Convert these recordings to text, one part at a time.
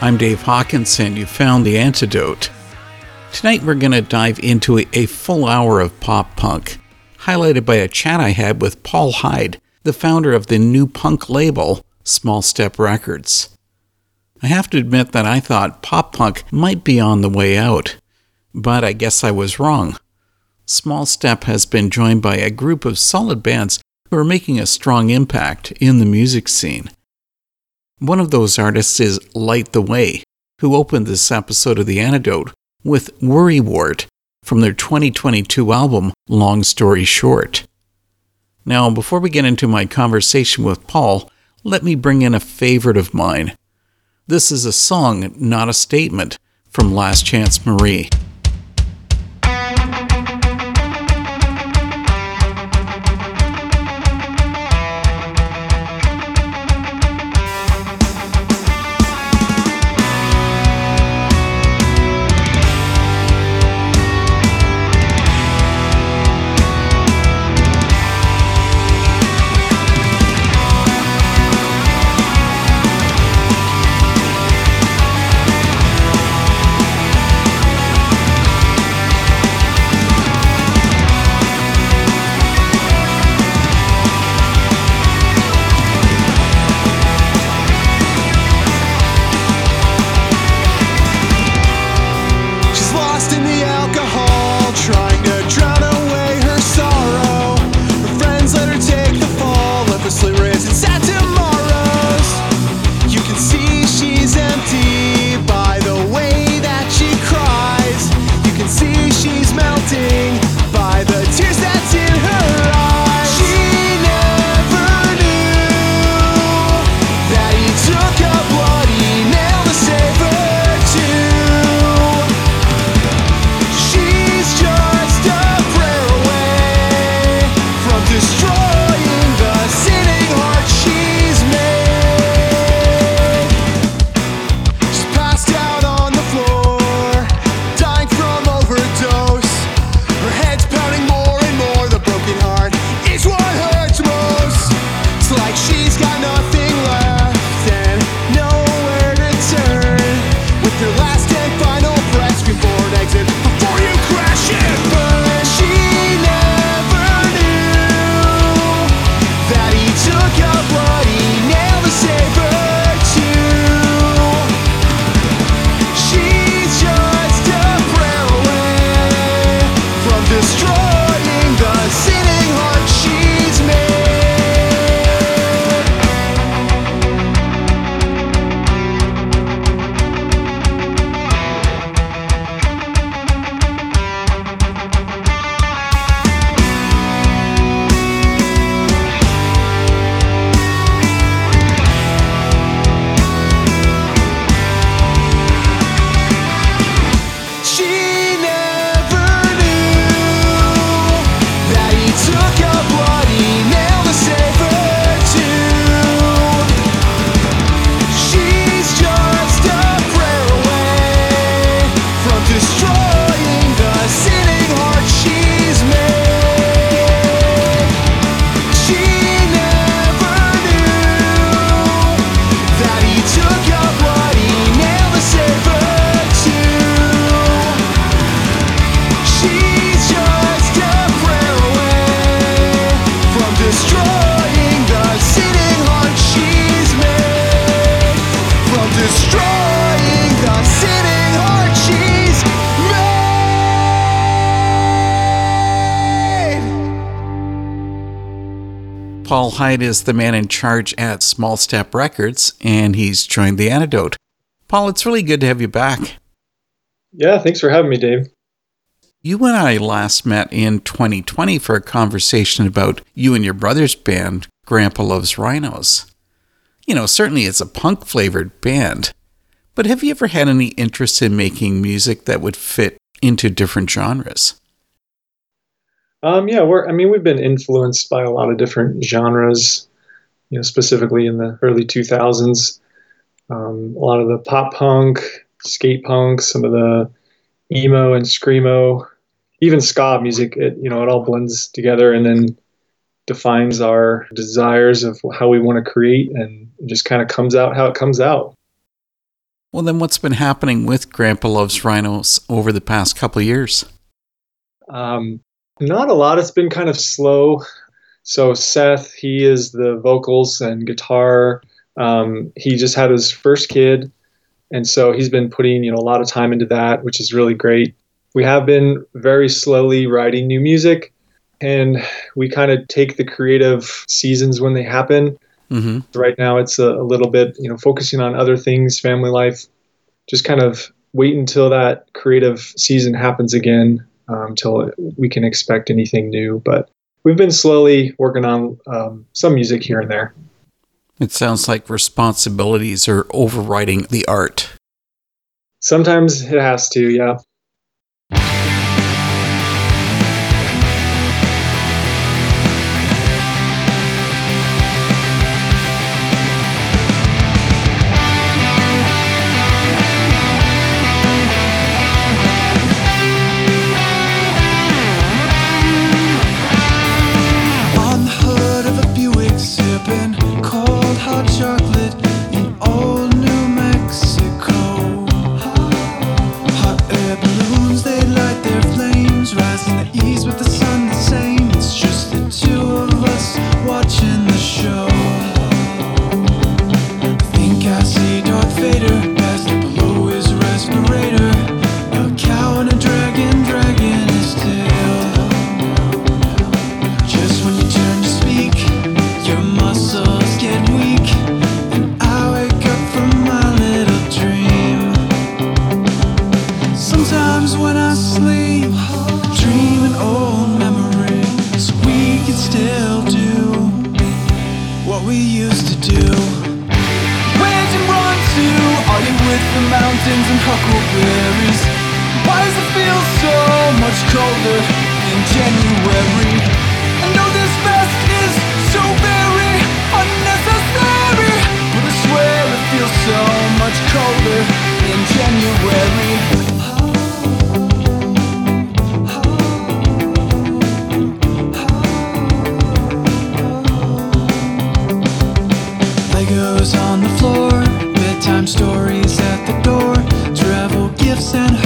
I'm Dave Hawkins, and you found the antidote. Tonight, we're going to dive into a full hour of pop punk, highlighted by a chat I had with Paul Hyde, the founder of the new punk label, Small Step Records. I have to admit that I thought pop punk might be on the way out, but I guess I was wrong. Small Step has been joined by a group of solid bands who are making a strong impact in the music scene. One of those artists is Light the Way, who opened this episode of The Antidote with Worrywart from their 2022 album Long Story Short. Now, before we get into my conversation with Paul, let me bring in a favorite of mine. This is a song, not a statement, from Last Chance Marie. Paul Hyde is the man in charge at Small Step Records, and he's joined the antidote. Paul, it's really good to have you back. Yeah, thanks for having me, Dave. You and I last met in 2020 for a conversation about you and your brother's band, Grandpa Loves Rhinos. You know, certainly it's a punk flavored band, but have you ever had any interest in making music that would fit into different genres? Um, yeah, we're. I mean, we've been influenced by a lot of different genres. You know, specifically in the early 2000s, um, a lot of the pop punk, skate punk, some of the emo and screamo, even ska music. It you know it all blends together and then defines our desires of how we want to create, and just kind of comes out how it comes out. Well, then what's been happening with Grandpa Loves Rhinos over the past couple of years? Um, not a lot. It's been kind of slow. So Seth, he is the vocals and guitar. Um, he just had his first kid, and so he's been putting you know a lot of time into that, which is really great. We have been very slowly writing new music, and we kind of take the creative seasons when they happen. Mm-hmm. Right now, it's a, a little bit you know focusing on other things, family life. Just kind of wait until that creative season happens again um, until we can expect anything new. But we've been slowly working on um, some music here and there. It sounds like responsibilities are overriding the art. Sometimes it has to, yeah. Travel gifts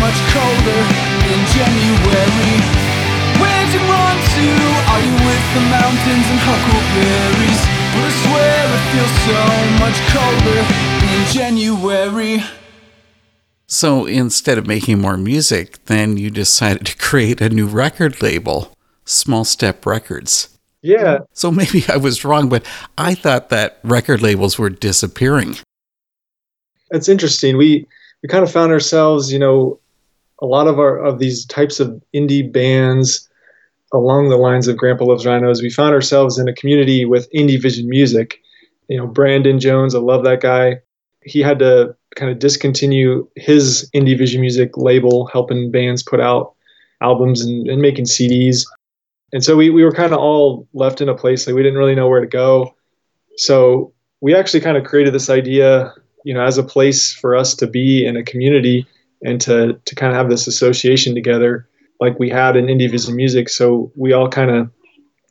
much colder in January. Where'd you run to? Are you with the mountains and huckleberries? But I swear it feels so much colder in January. So instead of making more music, then you decided to create a new record label, Small Step Records. Yeah, So maybe I was wrong, but I thought that record labels were disappearing. it's interesting. We we kind of found ourselves, you know, a lot of our of these types of indie bands along the lines of Grandpa Loves Rhinos. We found ourselves in a community with indie vision music. You know, Brandon Jones, I love that guy. He had to kind of discontinue his indie vision music label, helping bands put out albums and, and making CDs. And so we, we were kind of all left in a place like we didn't really know where to go. So we actually kind of created this idea you know, as a place for us to be in a community and to to kind of have this association together, like we had in Indie Vision Music. So we all kind of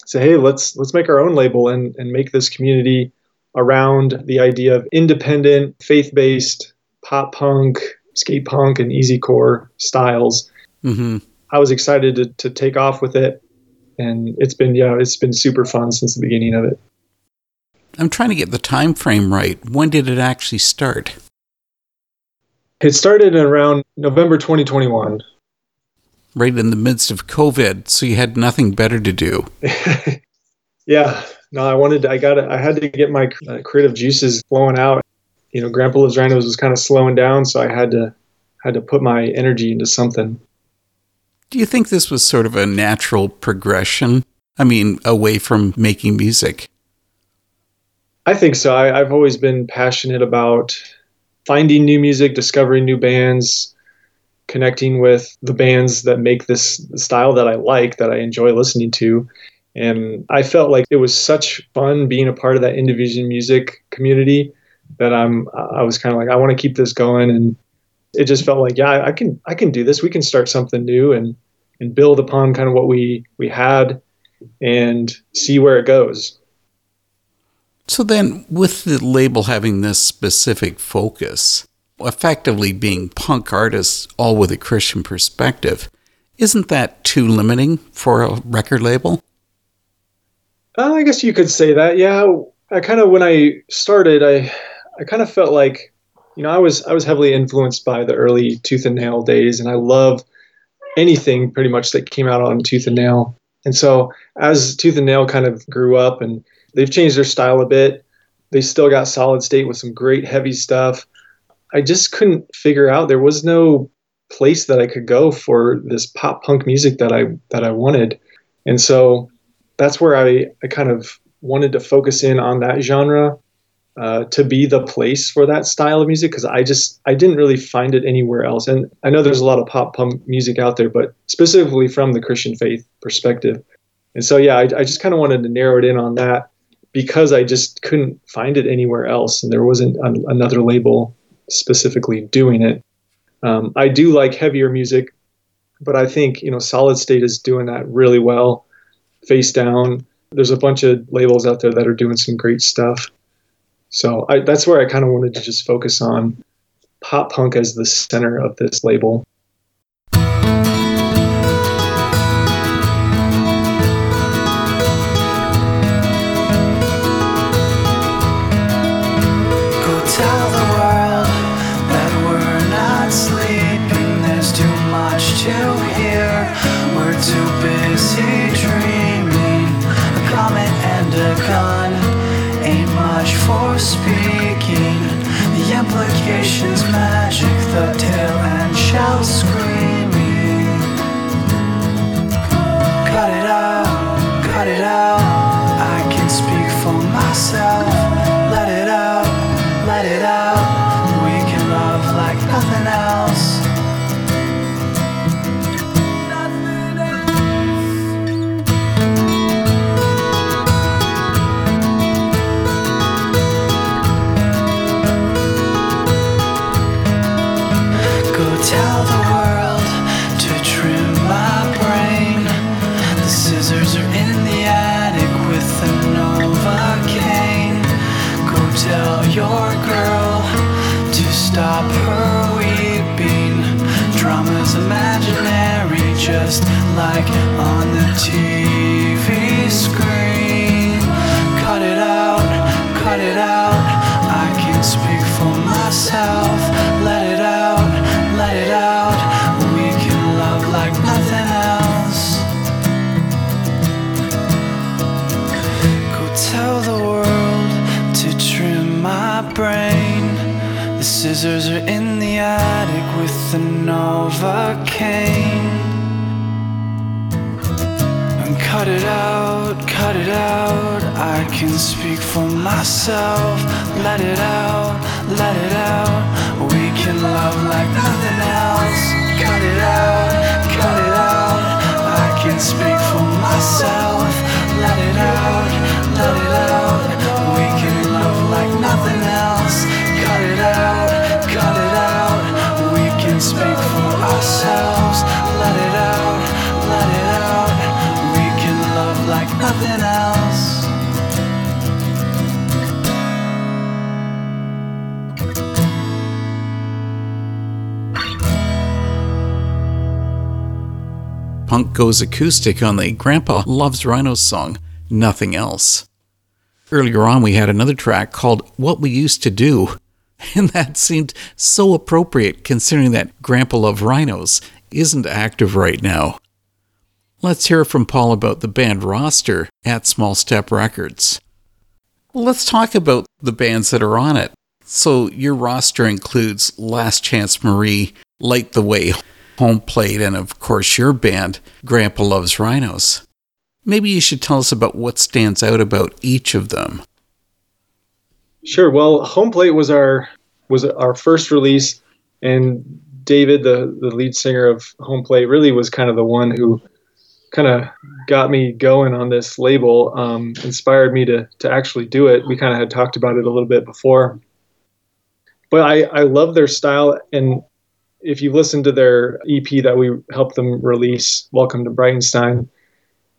say, hey, let's let's make our own label and and make this community around the idea of independent, faith-based pop punk, skate punk, and easycore styles. hmm I was excited to to take off with it, and it's been yeah, it's been super fun since the beginning of it. I'm trying to get the time frame right. When did it actually start? It started around November 2021. Right in the midst of COVID, so you had nothing better to do. yeah no i wanted to, i got i had to get my uh, creative juices flowing out you know grandpa rhinos was kind of slowing down so i had to had to put my energy into something Do you think this was sort of a natural progression? I mean, away from making music. i think so I, i've always been passionate about finding new music discovering new bands connecting with the bands that make this style that i like that i enjoy listening to. And I felt like it was such fun being a part of that Indie Vision music community that I'm I was kind of like I want to keep this going. And it just felt like yeah I can I can do this. We can start something new and and build upon kind of what we we had and see where it goes. So then, with the label having this specific focus, effectively being punk artists, all with a Christian perspective, isn't that too limiting for a record label? Uh, I guess you could say that. Yeah, I kind of when I started, I I kind of felt like, you know, I was I was heavily influenced by the early Tooth and Nail days, and I love anything pretty much that came out on Tooth and Nail. And so as Tooth and Nail kind of grew up, and they've changed their style a bit, they still got Solid State with some great heavy stuff. I just couldn't figure out there was no place that I could go for this pop punk music that I that I wanted, and so that's where I, I kind of wanted to focus in on that genre uh, to be the place for that style of music because I just I didn't really find it anywhere else. And I know there's a lot of pop punk music out there, but specifically from the Christian faith perspective. And so yeah, I, I just kind of wanted to narrow it in on that because I just couldn't find it anywhere else, and there wasn't an, another label specifically doing it. Um, I do like heavier music, but I think you know Solid State is doing that really well Facedown. There's a bunch of labels out there that are doing some great stuff. So I, that's where I kind of wanted to just focus on pop punk as the center of this label. Novocaine. And cut it out, cut it out. I can speak for myself. Let it out, let it out. We can love like nothing else. Cut it out, cut it out. I can speak for myself. Like nothing else. Punk goes acoustic on the Grandpa Loves Rhinos song, Nothing Else. Earlier on, we had another track called What We Used to Do, and that seemed so appropriate considering that Grandpa Loves Rhinos isn't active right now. Let's hear from Paul about the band roster at Small Step Records. Let's talk about the bands that are on it. So, your roster includes Last Chance Marie, Light the Way, Home Plate, and of course, your band, Grandpa Loves Rhinos. Maybe you should tell us about what stands out about each of them. Sure. Well, Home Plate was our was our first release, and David, the the lead singer of Home Plate, really was kind of the one who kind of got me going on this label, um, inspired me to to actually do it. We kind of had talked about it a little bit before, but I I love their style, and if you listen to their EP that we helped them release, Welcome to Brightenstein,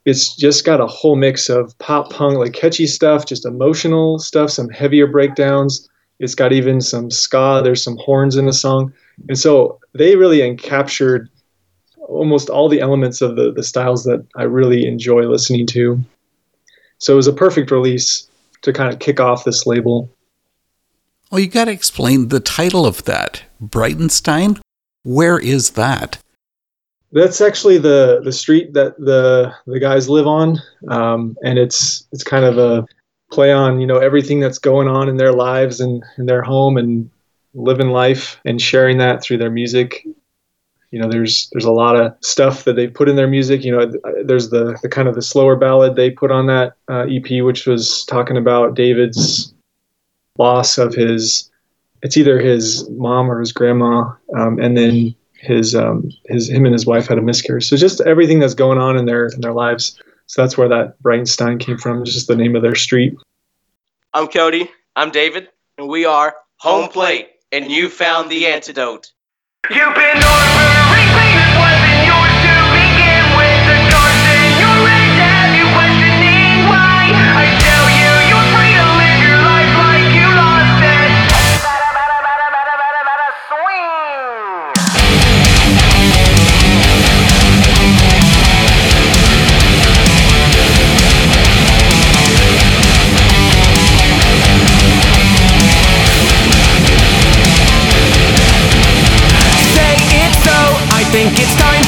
it's just got a whole mix of pop punk, like catchy stuff, just emotional stuff, some heavier breakdowns. It's got even some ska. There's some horns in the song, and so they really encaptured almost all the elements of the the styles that I really enjoy listening to. So it was a perfect release to kind of kick off this label. Well, you got to explain the title of that. Brightenstein? Where is that? That's actually the the street that the the guys live on, um, and it's it's kind of a play on you know everything that's going on in their lives and in their home and living life and sharing that through their music. You know, there's there's a lot of stuff that they put in their music. You know, there's the the kind of the slower ballad they put on that uh, EP, which was talking about David's loss of his. It's either his mom or his grandma, um, and then his um, his him and his wife had a miscarriage. So just everything that's going on in their in their lives. So that's where that Brightenstein came from, just the name of their street. I'm Cody. I'm David, and we are Home Plate, and you found the antidote. You've been ordering think it's time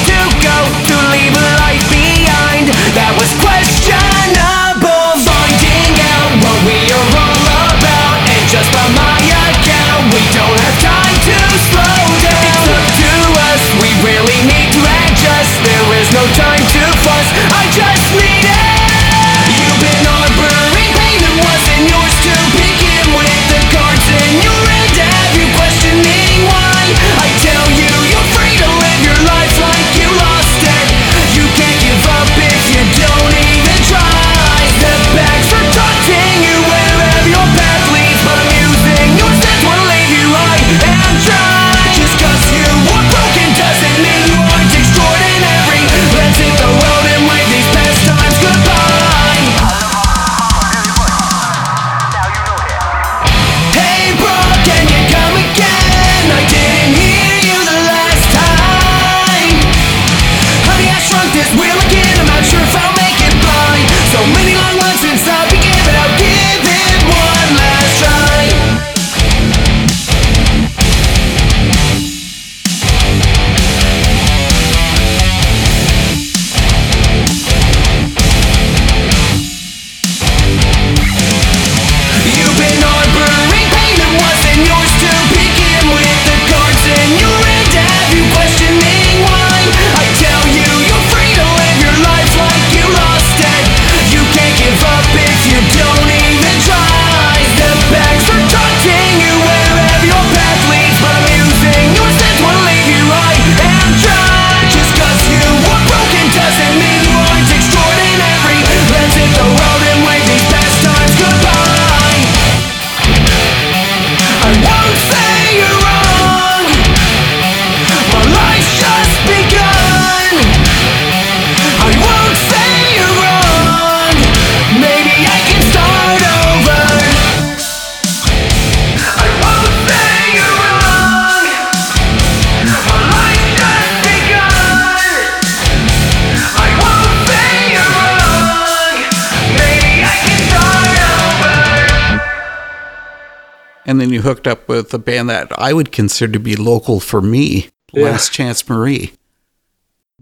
And then you hooked up with a band that I would consider to be local for me, Yeah. Last Chance Marie.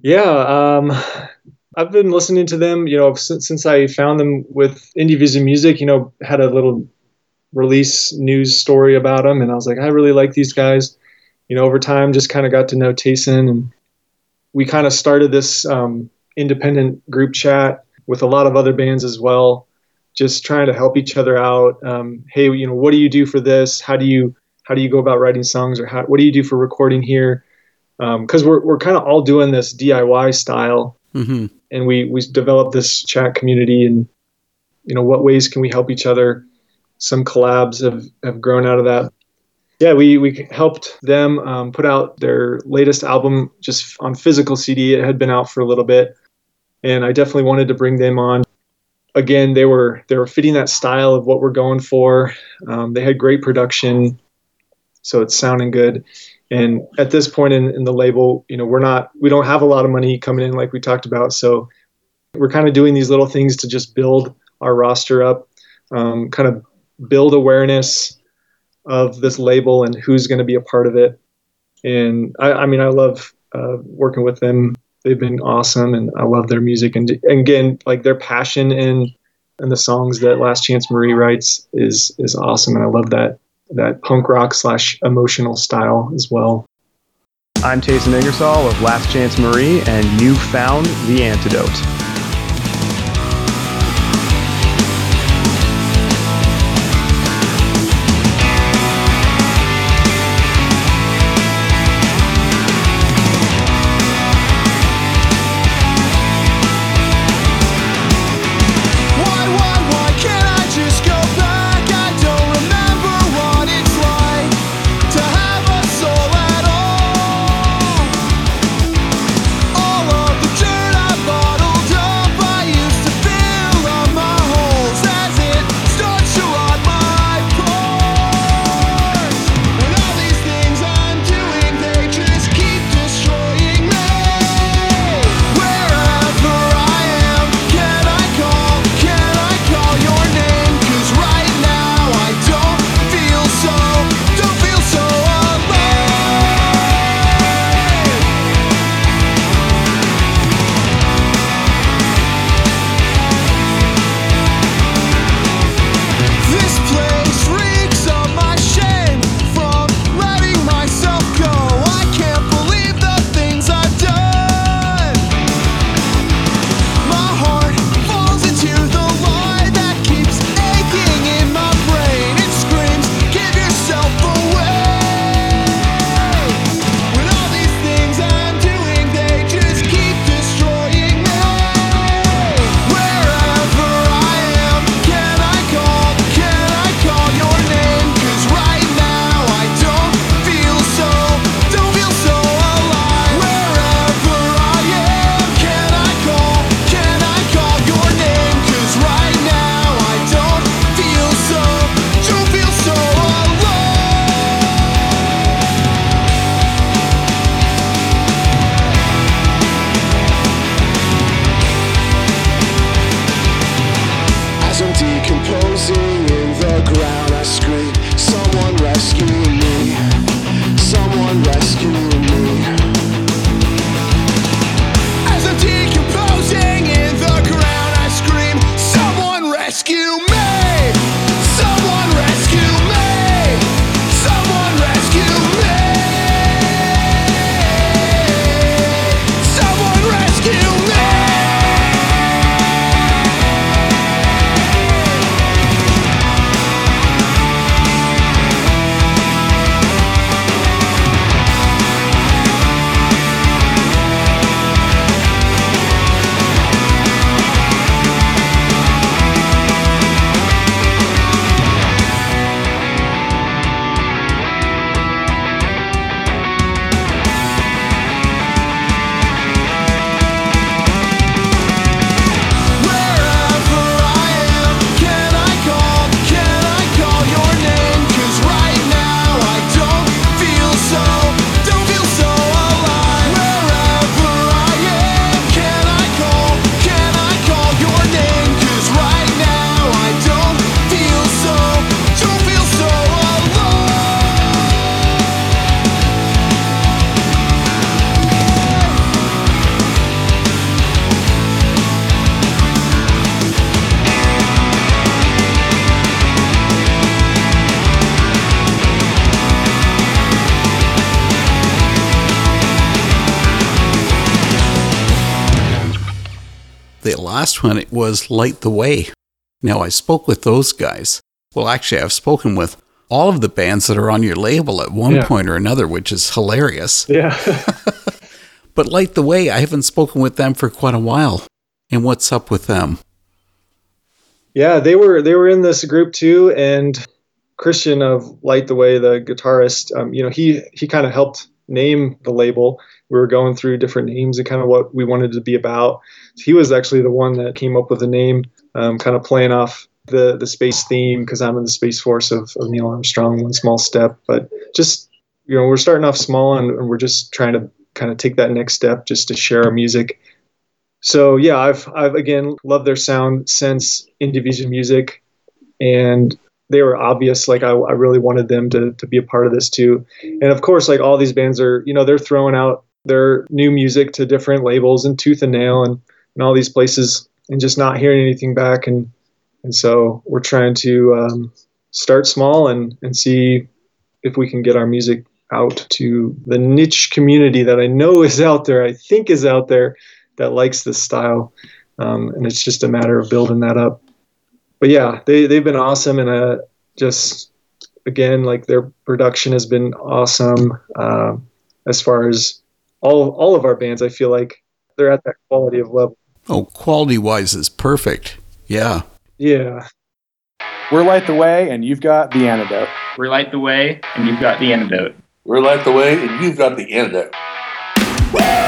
Yeah, um, I've been listening to them, you know, since, since I found them with Indie Vision Music, you know, had a little release news story about them. And I was like, I really like these guys. You know, over time, just kind of got to know Tayson. And we kind of started this um, independent group chat with a lot of other bands as well, just trying to help each other out. Um, hey, you know, what do you do for this? How do you how do you go about writing songs, or how, what do you do for recording here? because we're we're kind of all doing this DIY style, hmm and we we developed this chat community, and you know what ways can we help each other? Some collabs have have grown out of that. Yeah, we we helped them um, put out their latest album just on physical CD. It had been out for a little bit, and I definitely wanted to bring them on. Again, they were they were fitting that style of what we're going for. Um, they had great production, so it's sounding good. And at this point in, in the label, you know, we're not, we don't have a lot of money coming in like we talked about. So we're kind of doing these little things to just build our roster up, um, kind of build awareness of this label and who's going to be a part of it. And I, I mean, I love uh, working with them. They've been awesome, and I love their music. And, and again, like their passion and and the songs that Last Chance Marie writes is is awesome, and I love that that punk rock slash emotional style as well. I'm Tayson Ingersoll of Last Chance Marie, and you found the antidote. Last one it was Light the Way. Now, I spoke with those guys. Well, actually, I've spoken with all of the bands that are on your label at one Yeah. point or another, which is hilarious. Yeah. But Light the Way, I haven't spoken with them for quite a while. And what's up with them? Yeah, they were they were in this group too, and Christian of Light the Way, the guitarist, um, you know, he he kind of helped name the label. We were going through different names and kind of what we wanted to be about. He was actually the one that came up with the name, um, kind of playing off the the space theme because I'm in the space force of, of Neil Armstrong, one small step. But just you know, we're starting off small and, and we're just trying to kind of take that next step just to share our music so yeah, I've I've again loved their sound since Indie Vision Music, and they were obvious. Like I, I really wanted them to to be a part of this too, and of course, like all these bands are, you know, they're throwing out their new music to different labels and Tooth and Nail and and all these places, and just not hearing anything back, and and so we're trying to um, start small and and see if we can get our music out to the niche community that I know is out there. I think is out there that likes this style, um, and it's just a matter of building that up. But yeah, they they've been awesome, and uh, just again, like their production has been awesome. Uh, as far as all all of our bands, I feel like they're at that quality of level. Oh, quality wise is perfect. Yeah. Yeah, We're Light the Way, and you've got the antidote. We're light the way, and you've got the antidote. We're light the way, and you've got the antidote. Over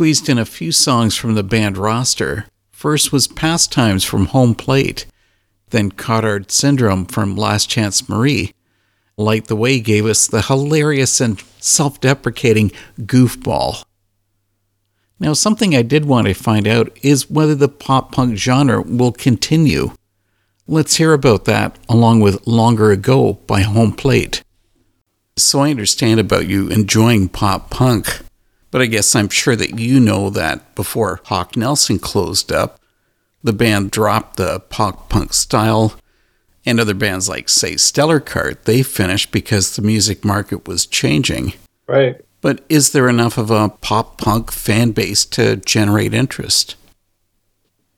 squeezed in a few songs from the band roster. First was Pastimes from Home Plate, then Cotard Syndrome from Last Chance Marie. Light the Way gave us the hilarious and self deprecating Goofball. Now, something I did want to find out is whether the pop punk genre will continue. Let's hear about that along with Longer Ago by Home Plate. So I understand about you enjoying pop punk, but I guess I'm sure that you know that before Hawk Nelson closed up, the band dropped the pop punk style, and other bands like, say, Stellar Kart, they finished because the music market was changing. right. But is there enough of a pop punk fan base to generate interest?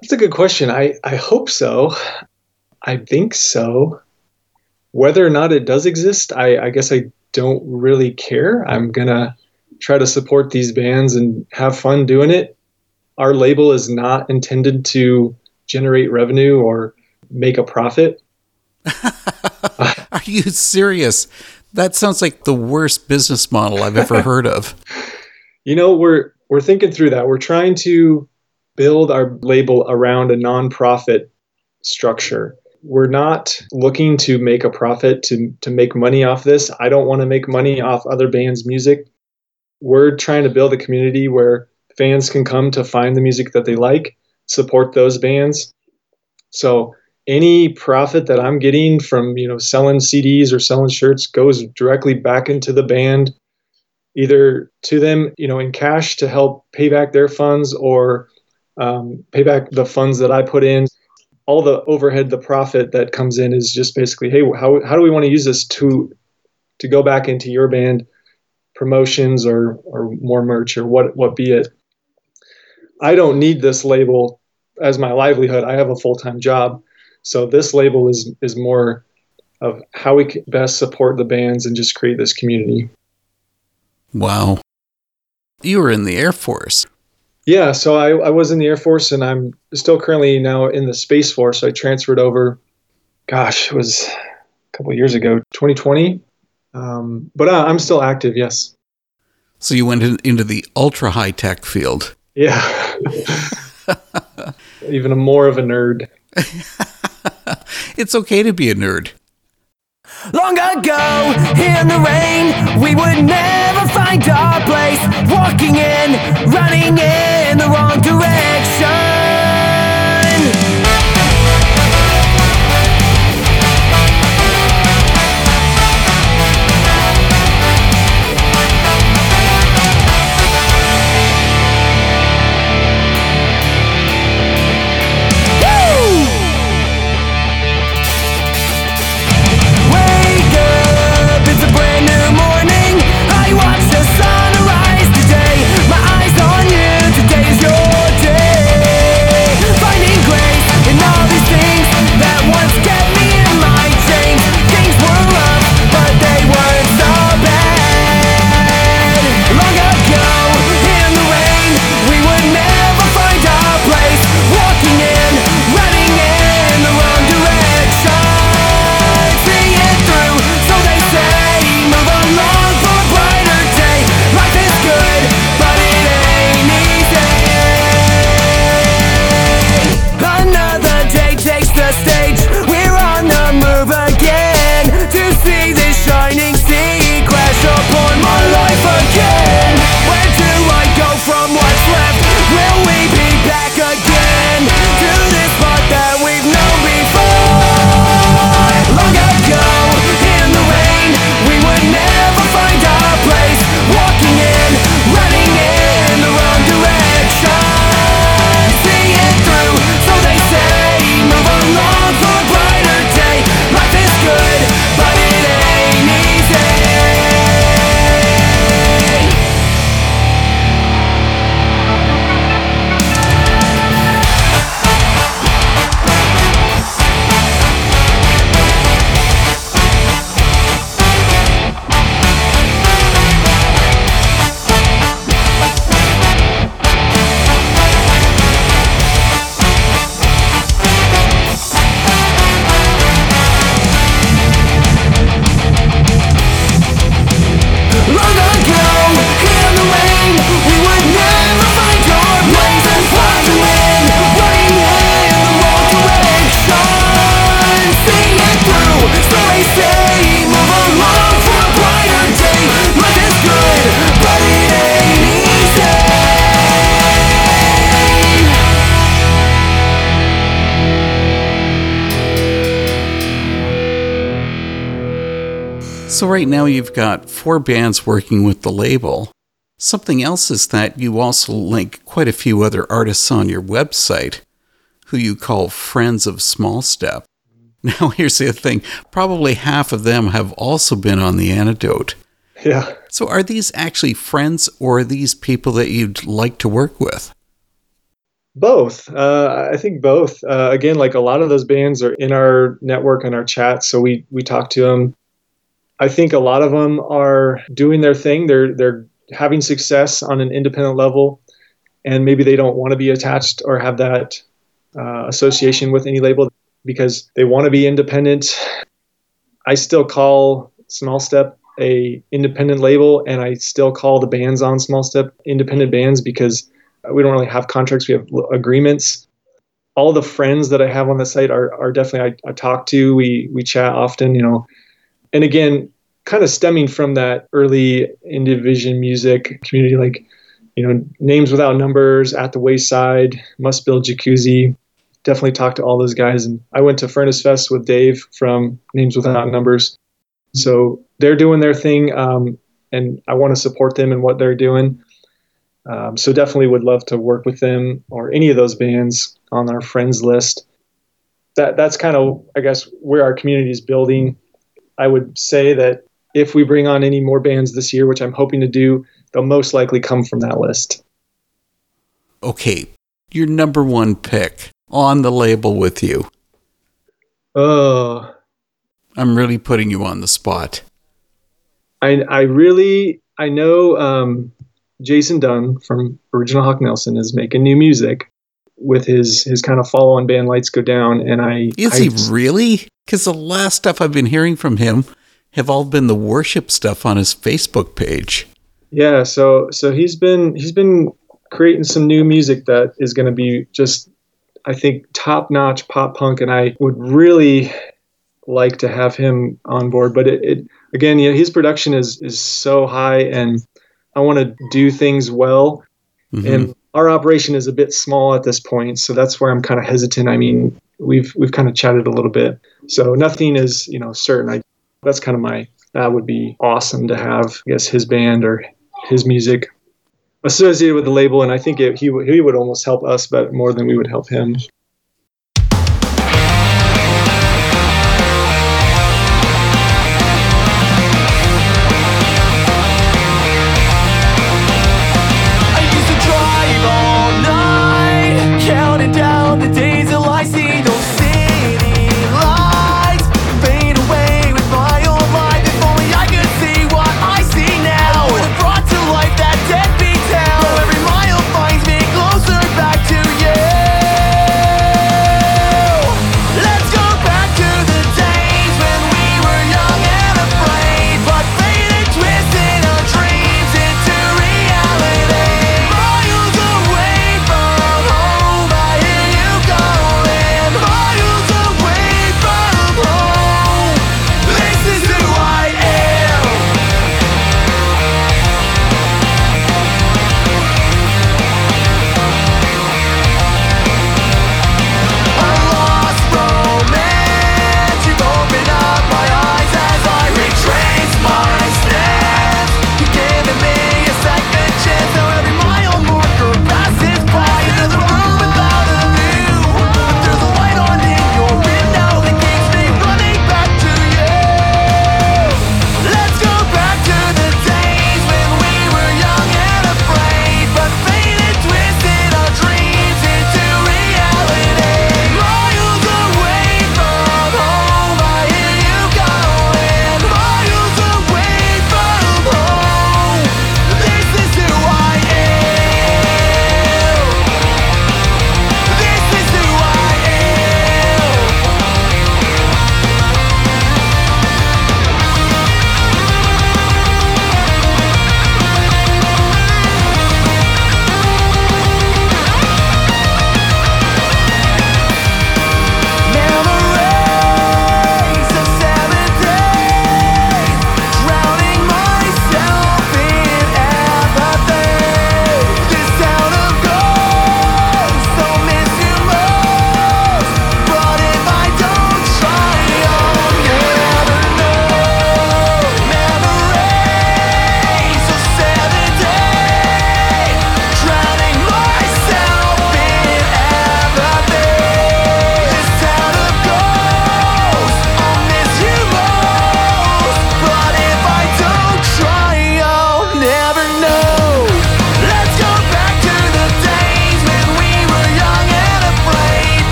That's a good question. I, I hope so. I think so. Whether or not it does exist, I, I guess I don't really care. I'm going to try to support these bands and have fun doing it. Our label is not intended to generate revenue or make a profit. Are you serious? That sounds like the worst business model I've ever heard of. You know, we're we're thinking through that. We're trying to build our label around a nonprofit structure. We're not looking to make a profit to to make money off this. I don't want to make money off other bands' music. We're trying to build a community where fans can come to find the music that they like, support those bands. So any profit that I'm getting from you know selling CDs or selling shirts goes directly back into the band, either to them you know in cash to help pay back their funds or um, pay back the funds that I put in. All the overhead, the profit that comes in is just basically, hey, how, how do we want to use this to to go back into your band promotions or or more merch or what what be it. I don't need this label as my livelihood. I have a full time job, so this label is is more of how we can best support the bands and just create this community. Wow. You were in the Air Force. Yeah, so I, I was in the Air Force and I'm still currently now in the Space Force. I transferred over, gosh, it was a couple years ago, 2020. Um, but uh, I'm still active, yes. So you went in, into the ultra high tech field. Yeah. Even more of a nerd. it's okay to be a nerd. Long ago, in the rain, we would never find our place. Walking in, running in the wrong direction. So, right now, you've got four bands working with the label. Something else is that you also link quite a few other artists on your website who you call Friends of Small Step. Now, here's the thing probably half of them have also been on The Antidote. Yeah. So, are these actually friends or are these people that you'd like to work with? Both. Uh, I think both. Uh, again, like a lot of those bands are in our network and our chat, so we we talk to them. I think a lot of them are doing their thing. They're they're having success on an independent level, and maybe they don't want to be attached or have that uh, association with any label because they want to be independent. I still call Small Step a independent label, and I still call the bands on Small Step independent bands because we don't really have contracts. We have agreements. All the friends that I have on the site are, are definitely I, I talk to. We we chat often, you know. And again, kind of stemming from that early Indie Vision music community, like you know, names without numbers, at the wayside, must build jacuzzi. Definitely talk to all those guys. And I went to Furnace Fest with Dave from Names Without Numbers. So they're doing their thing, um, and I want to support them in what they're doing. Um, so definitely would love to work with them or any of those bands on our friends list. That that's kind of I guess where our community is building. I would say that if we bring on any more bands this year, which I'm hoping to do, they'll most likely come from that list. Okay, your number one pick on the label with you. Oh, I'm really putting you on the spot. I I really I know um, Jason Dunn from Original Hawk Nelson is making new music with his his kind of follow on band Lights Go Down, and I is I, he really? Because the last stuff I've been hearing from him have all been the worship stuff on his Facebook page. Yeah, so so he's been he's been creating some new music that is going to be just I think top notch pop punk, and I would really like to have him on board. But it, it again, you know, his production is is so high, and I want to do things well. Mm-hmm. And our operation is a bit small at this point, so that's where I'm kind of hesitant. I mean, we've we've kind of chatted a little bit, so nothing is you know certain. I that's kind of my that would be awesome to have. I guess his band or his music associated with the label, and I think it, he he would almost help us, but more than we would help him.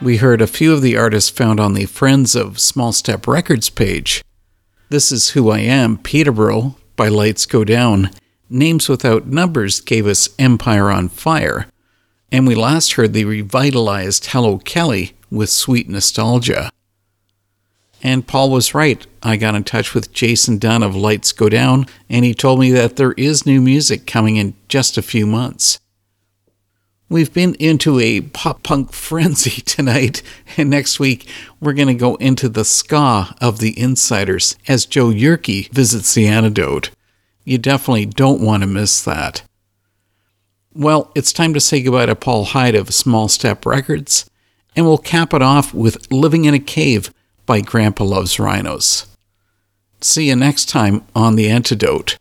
We heard a few of the artists found on the Friends of Small Step Records page. This is Who I Am, Peterborough by Lights Go Down. Names Without Numbers gave us Empire on Fire. And we last heard the revitalized Hello Kelly with Sweet Nostalgia. And Paul was right. I got in touch with Jason Dunn of Lights Go Down, and he told me that there is new music coming in just a few months. We've been into a pop punk frenzy tonight, and next week we're going to go into the ska of the insiders as Joe Yerke visits the antidote. You definitely don't want to miss that. Well, it's time to say goodbye to Paul Hyde of Small Step Records, and we'll cap it off with Living in a Cave by Grandpa Loves Rhinos. See you next time on The Antidote.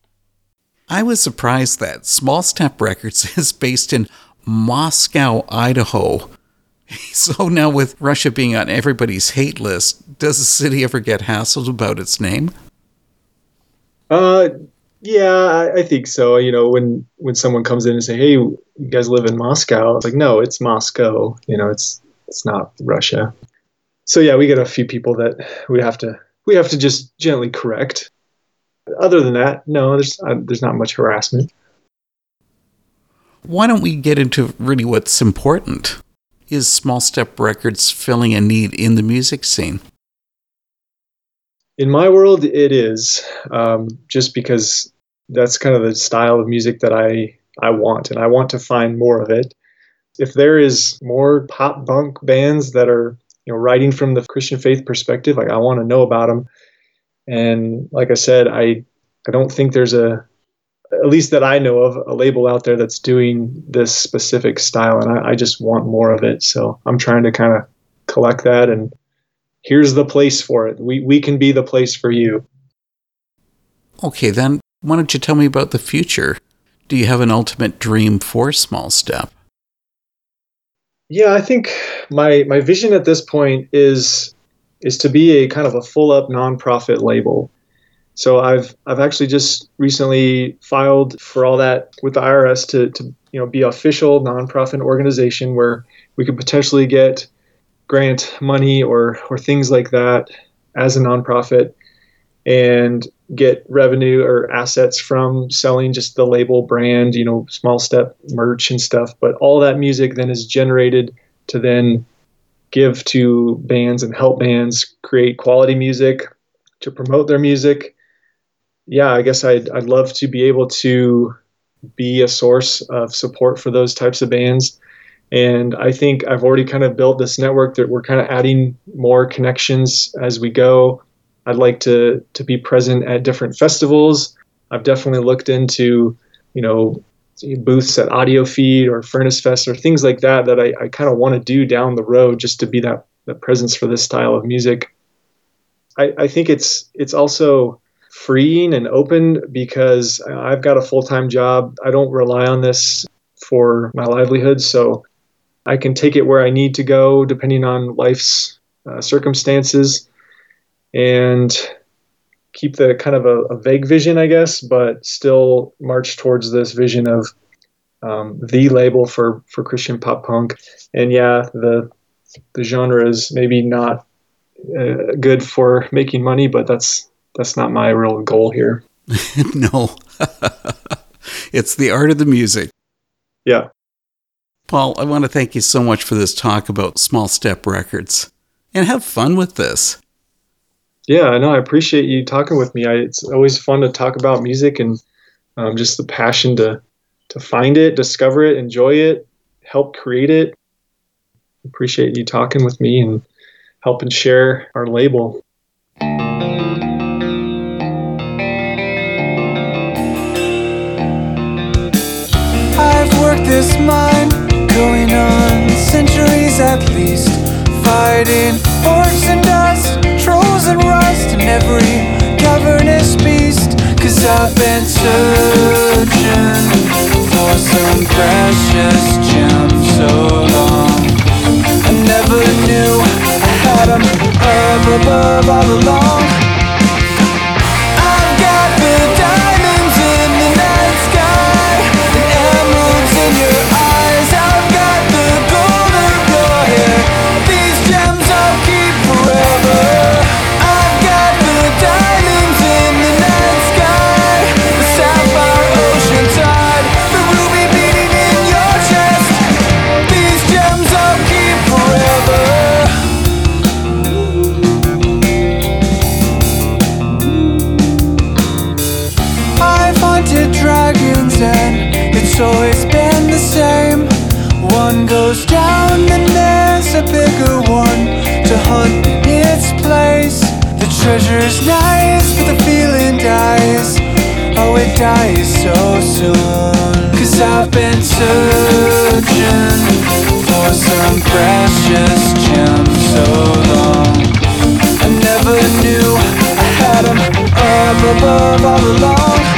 I was surprised that Small Step Records is based in Moscow, Idaho. So now, with Russia being on everybody's hate list, does the city ever get hassled about its name? Uh, yeah, I, I think so. You know, when when someone comes in and say, "Hey, you guys live in Moscow," it's like, no, it's Moscow. You know, it's it's not Russia. So yeah, we get a few people that we have to we have to just gently correct. Other than that, no, there's uh, there's not much harassment. Why don't we get into really what's important? Is Small Step Records filling a need in the music scene? In my world, it is um, just because that's kind of the style of music that I I want, and I want to find more of it. If there is more pop punk bands that are you know writing from the Christian faith perspective, like I want to know about them. And like I said, I I don't think there's a at least that I know of a label out there that's doing this specific style, and I, I just want more of it. So I'm trying to kind of collect that and here's the place for it. We we can be the place for you. Okay, then why don't you tell me about the future? Do you have an ultimate dream for Small Step? Yeah, I think my my vision at this point is is to be a kind of a full up nonprofit label. So I've I've actually just recently filed for all that with the IRS to to you know be official nonprofit organization where we could potentially get grant money or or things like that as a nonprofit and get revenue or assets from selling just the label brand, you know, small step merch and stuff. But all that music then is generated to then give to bands and help bands create quality music to promote their music. Yeah, I guess I'd, I'd love to be able to be a source of support for those types of bands. And I think I've already kind of built this network that we're kind of adding more connections as we go. I'd like to to be present at different festivals. I've definitely looked into, you know, booths at Audio Feed or Furnace Fest or things like that that I, I kind of want to do down the road just to be that, that presence for this style of music. I, I think it's it's also freeing and open because I've got a full time job. I don't rely on this for my livelihood, so I can take it where I need to go depending on life's uh, circumstances and keep the kind of a, a, vague vision, I guess, but still march towards this vision of um, the label for, for Christian pop punk. And yeah, the the genre is maybe not uh, good for making money, but that's that's not my real goal here. no, it's the art of the music. Yeah. Paul, I want to thank you so much for this talk about Small Step Records and have fun with this. Yeah, I know. I appreciate you talking with me. I, it's always fun to talk about music and um, just the passion to to find it, discover it, enjoy it, help create it. Appreciate you talking with me and helping share our label. I've this mine going on centuries at least, fighting orcs and dust, trolls and rust, and every cavernous beast. Cause I've been searching for some precious gem so long. I never knew I had 'em up above all along. Hunt its place. The treasure's nice, but the feeling dies. Oh, it dies so soon. Cause I've been searching for some precious gem so long. I never knew I had 'em up above all along.